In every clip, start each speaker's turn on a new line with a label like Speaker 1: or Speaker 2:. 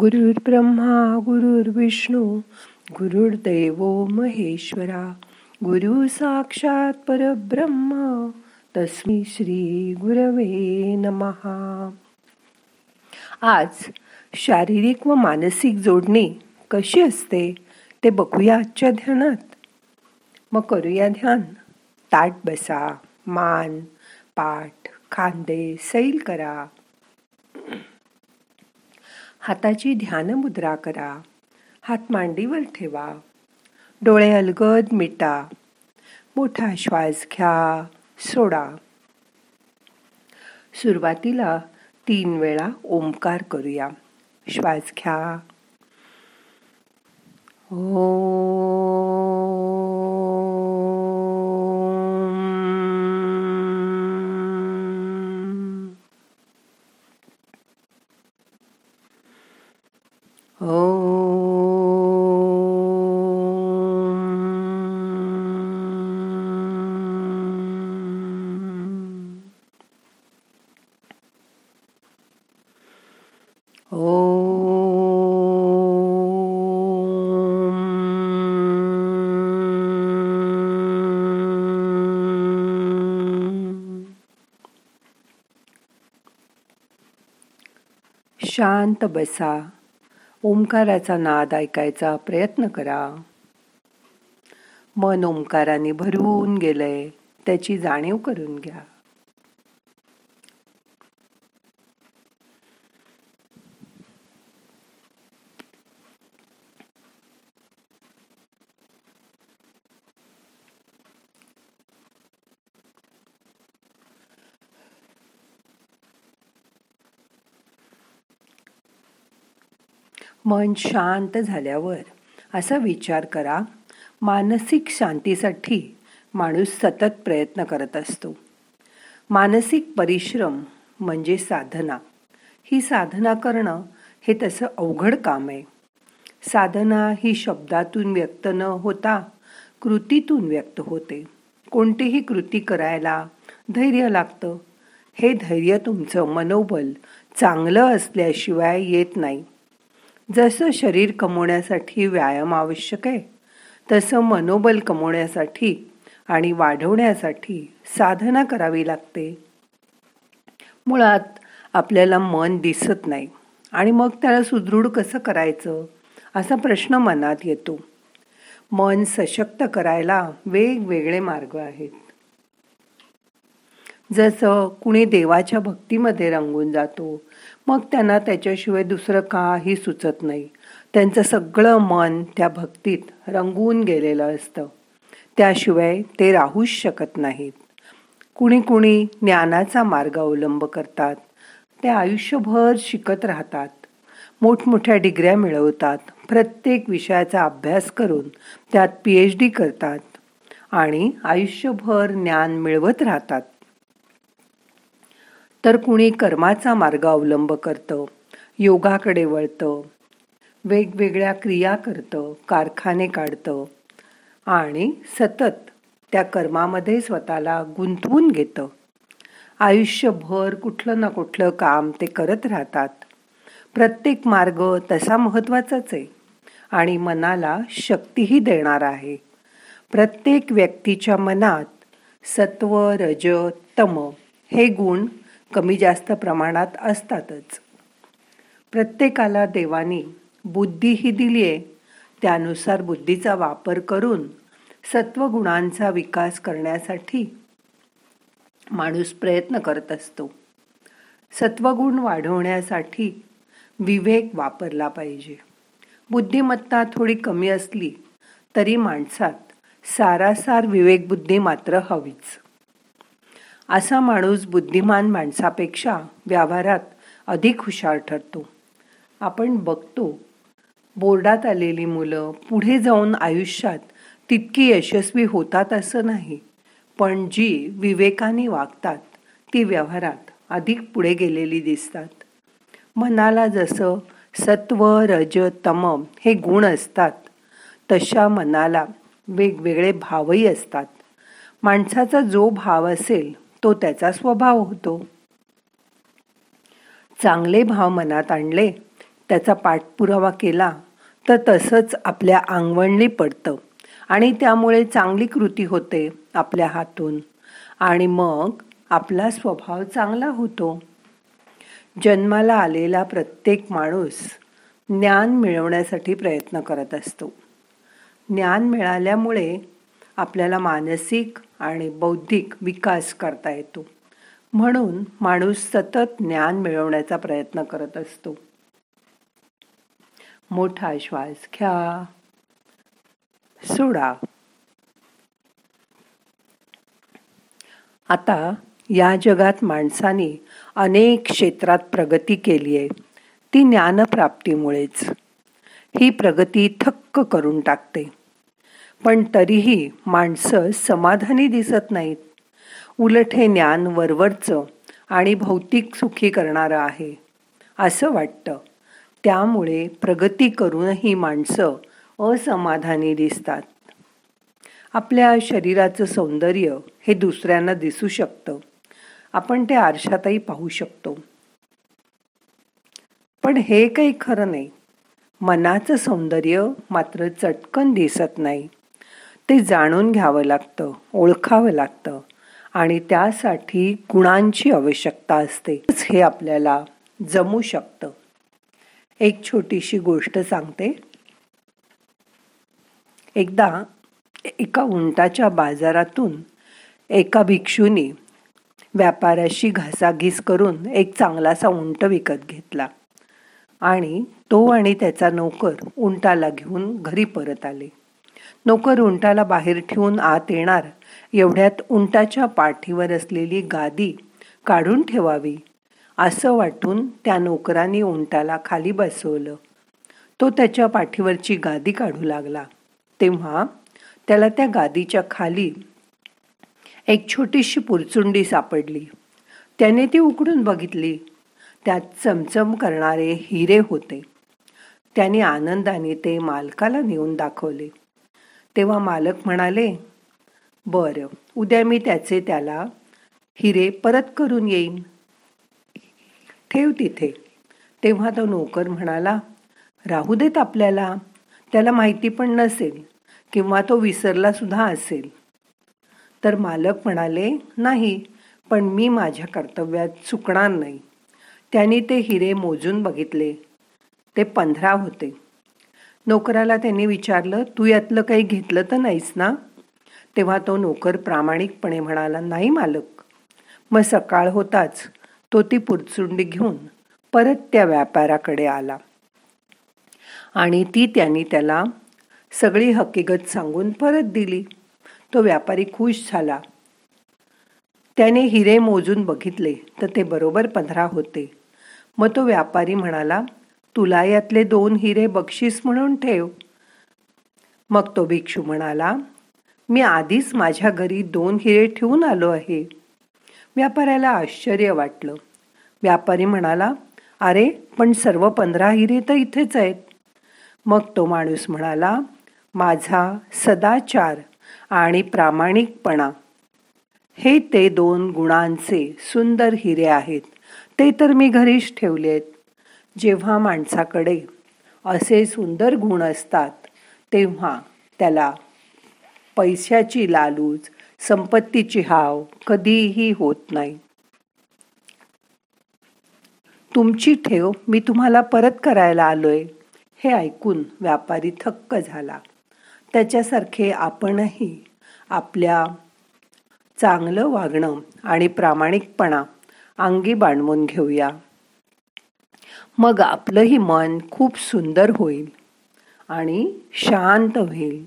Speaker 1: गुरुर्ब्रह्मा गुरुर्विष्णू गुरुर्दैव महेश्वरा गुरु साक्षात परब्रह्म तस्मी श्री गुरवे नमहा आज शारीरिक व मानसिक जोडणी कशी असते ते बघूया आजच्या ध्यानात. मग करूया ध्यान. ताट बसा मान पाठ खांदे सैल करा. हाताची ध्यान मुद्रा करा. हात मांडीवर ठेवा. डोळे अलगद मिटा. मोठा श्वास घ्या. सोडा. सुरुवातीला तीन वेळा ओंकार करूया. श्वास घ्या. ओ. शांत बसा. ओंकाराचा नाद ऐकायचा प्रयत्न करा. मन ओंकाराने भरून गेलंय. त्याची जाणीव करून घ्या. मन शांत झाल्यावर असा विचार करा मानसिक शांतीसाठी माणूस सतत प्रयत्न करत असतो. मानसिक परिश्रम म्हणजे साधना. ही साधना करणं हे तसं अवघड काम आहे. साधना ही शब्दातून व्यक्त न होता कृतीतून व्यक्त होते. कोणतीही कृती करायला धैर्य लागतं. हे धैर्य तुमचं मनोबल चांगलं असल्याशिवाय येत नाही. जसं शरीर कमवण्यासाठी व्यायाम आवश्यक आहे तसं मनोबल कमवण्यासाठी आणि वाढवण्यासाठी साधना करावी लागते. मुळात आपल्याला मन दिसत नाही आणि मग त्याला सुदृढ कसं करायचं असा प्रश्न मनात येतो. मन सशक्त करायला वेगवेगळे मार्ग आहेत. जसं कुणी देवाच्या भक्तीमध्ये रंगून जातो मग त्यांना त्याच्याशिवाय दुसरं काही सुचत नाही. त्यांचं सगळं मन त्या भक्तीत रंगून गेलेलं असतं. त्याशिवाय ते राहूच शकत नाहीत. कुणी कुणी ज्ञानाचा मार्ग अवलंब करतात. ते आयुष्यभर शिकत राहतात. मोठमोठ्या डिग्र्या मिळवतात. प्रत्येक विषयाचा अभ्यास करून त्यात पी एच डी करतात. आणि आयुष्यभर ज्ञान मिळवत राहतात. तर कुणी कर्माचा मार्ग अवलंब करतं योगाकडे वळतं वेगवेगळ्या क्रिया करतं कारखाने काढतं आणि सतत त्या कर्मामध्ये स्वतःला गुंतवून घेतं. आयुष्यभर कुठलं ना कुठलं काम ते करत राहतात. प्रत्येक मार्ग तसा महत्त्वाचाच आहे आणि मनाला शक्तीही देणार आहे. प्रत्येक व्यक्तीच्या मनात सत्व रज तम हे गुण कमी जास्त प्रमाणात असतातच. प्रत्येकाला देवानी बुद्धी ही दिली आहे. त्यानुसार बुद्धीचा वापर करून सत्वगुणांचा विकास करण्यासाठी माणूस प्रयत्न करत असतो. सत्वगुण वाढवण्यासाठी विवेक वापरला पाहिजे. बुद्धिमत्ता थोडी कमी असली तरी माणसात सारासार विवेक बुद्धी मात्र हवीच. असा माणूस बुद्धिमान माणसापेक्षा व्यवहारात अधिक हुशार ठरतो. आपण बघतो बोर्डात आलेली मुलं पुढे जाऊन आयुष्यात तितकी यशस्वी होतात असं नाही पण जी विवेकाने वागतात ती व्यवहारात अधिक पुढे गेलेली दिसतात. मनाला जसं सत्व रज तम हे गुण असतात तशा मनाला वेगवेगळे भावही असतात. माणसाचा जो भाव असेल तो त्याचा स्वभाव होतो. चांगले भाव मनात आणले त्याचा पाठपुरावा केला तर तसंच आपल्या अंगवणली पडतं आणि त्यामुळे चांगली कृती होते आपल्या हातून. आणि मग आपला स्वभाव चांगला होतो. जन्माला आलेला प्रत्येक माणूस ज्ञान मिळवण्यासाठी प्रयत्न करत असतो. ज्ञान मिळाल्यामुळे आपल्याला मानसिक आणि बौद्धिक विकास करता येतो. म्हणून माणूस सतत ज्ञान मिळवण्याचा प्रयत्न करत असतो. मोठा श्वास घ्या. सोडा. आता या जगात माणसाने अनेक क्षेत्रात प्रगती केली आहे. ती ज्ञानप्राप्तीमुळेच. ही प्रगती थक्क करून टाकते. पण तरीही माणसं समाधानी दिसत नाहीत. उलट हे ज्ञान वरवरचं आणि भौतिक सुखी करणारं आहे असं वाटतं. त्यामुळे प्रगती करूनही माणसं असमाधानी दिसतात. आपल्या शरीराचं सौंदर्य हे दुसऱ्यांना दिसू शकतं. आपण ते आरशातही पाहू शकतो. पण हे काही खरं नाही. मनाचं सौंदर्य मात्र चटकन दिसत नाही. ते जाणून घ्यावं लागतं ओळखावं लागतं आणि त्यासाठी गुणांची आवश्यकता असते. हे आपल्याला जमू शकतं. एक छोटीशी गोष्ट सांगते. एकदा एका उंटाच्या बाजारातून एका भिक्षूनी व्यापाऱ्याशी घासाघीस करून एक चांगलासा उंट विकत घेतला आणि तो आणि त्याचा नोकर उंटाला घेऊन घरी परत आले. नोकर उंटाला बाहेर ठेवून आत येणार. एवढ्यात उंटाच्या पाठीवर असलेली गादी काढून ठेवावी. असं वाटून त्या नोकरांनी उंटाला खाली बसवलं. तो त्याच्या पाठीवरची गादी काढू लागला. तेव्हा त्याला त्या गादीच्या खाली एक छोटीशी पुरचुंडी सापडली. त्याने ती उकडून बघितली. त्यात चमचम करणारे हिरे होते. त्याने आनंदाने ते मालकाला नेऊन दाखवले. तेव्हा मालक म्हणाले बरं उद्या मी त्याचे त्याला हिरे परत करून येईन. ठेव तिथे. तेव्हा तो नोकर म्हणाला राहू देत आपल्याला. त्याला माहिती पण नसेल किंवा तो विसरला सुद्धा असेल. तर मालक म्हणाले नाही पण मी माझ्या कर्तव्यात चुकणार नाही. त्याने ते हिरे मोजून बघितले. ते पंधरा होते. नोकराला त्यांनी विचारलं तू यातलं काही घेतलं तर नाहीस ना? तेव्हा तो नोकर प्रामाणिकपणे म्हणाला नाही मालक. मग सकाळ होताच तो ती पुरचुंडी घेऊन परत त्या व्यापाराकडे आला. आणि ती त्यांनी त्याला सगळी हकीकत सांगून परत दिली. तो व्यापारी खुश झाला. त्याने हिरे मोजून बघितले तर ते बरोबर पंधरा होते. मग तो व्यापारी म्हणाला तुला यातले दोन हिरे बक्षीस म्हणून ठेव. मग तो भिक्षू म्हणाला मी आधीच माझ्या घरी दोन हिरे ठेवून आलो आहे. व्यापाऱ्याला आश्चर्य वाटलं. व्यापारी म्हणाला अरे पण सर्व पंधरा हिरे तर इथेच आहेत. मग तो माणूस म्हणाला माझा सदाचार आणि प्रामाणिकपणा हे ते दोन गुणांचे सुंदर हिरे आहेत. ते तर मी घरीच ठेवले आहेत. जेव्हा माणसाकडे असे सुंदर गुण असतात तेव्हा त्याला पैशाची लालूच संपत्तीची हाव कधीही होत नाही. तुमची ठेव मी तुम्हाला परत करायला आलोय हे ऐकून व्यापारी थक्क झाला. त्याच्यासारखे आपणही आपल्या चांगलं वागणं आणि प्रामाणिकपणा अंगी बाणवून घेऊया. मग आपलंही मन खूप सुंदर होईल आणि शांत होईल.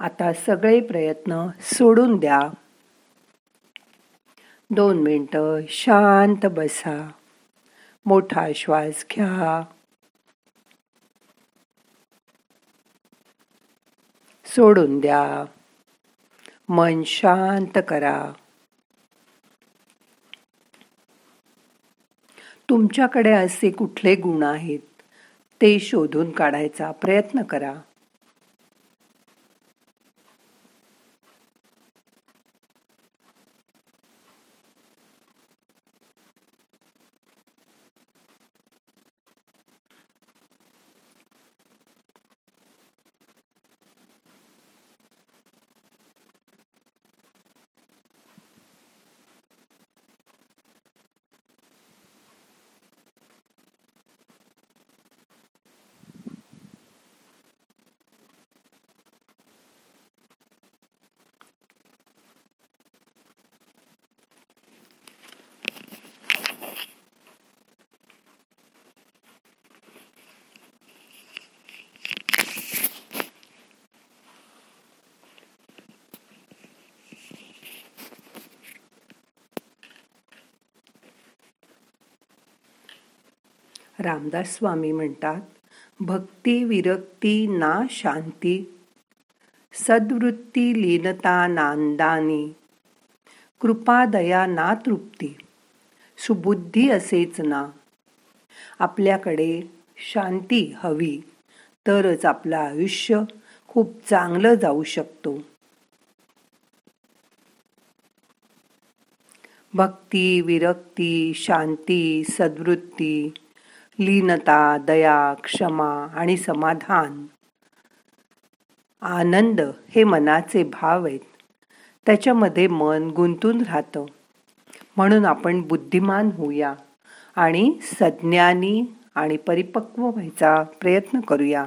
Speaker 1: आता सगळे प्रयत्न सोडून द्या. दोन मिनटं शांत बसा. मोठा श्वास घ्या. सोडून द्या. मन शांत करा. तुमच्याकडे असे कुठले गुण आहेत? ते शोधून काढायचा प्रयत्न करा. रामदास स्वामी म्हणतात भक्ती विरक्ती ना शांती सद्वृत्ती लीनता नांदानी कृपादया ना तृप्ती सुबुद्धी असेच ना. आपल्याकडे शांती हवी तरच आपलं आयुष्य खूप चांगलं जाऊ शकतो. भक्ती विरक्ती शांती सद्वृत्ती लीनता दया क्षमा आणि समाधान. आनंद हे मनाचे भाव आहेत. त्याच्यामध्ये मन गुंतून राहतं. म्हणून आपण बुद्धिमान होऊया आणि सज्ञानी आणि परिपक्व व्हायचा प्रयत्न करूया.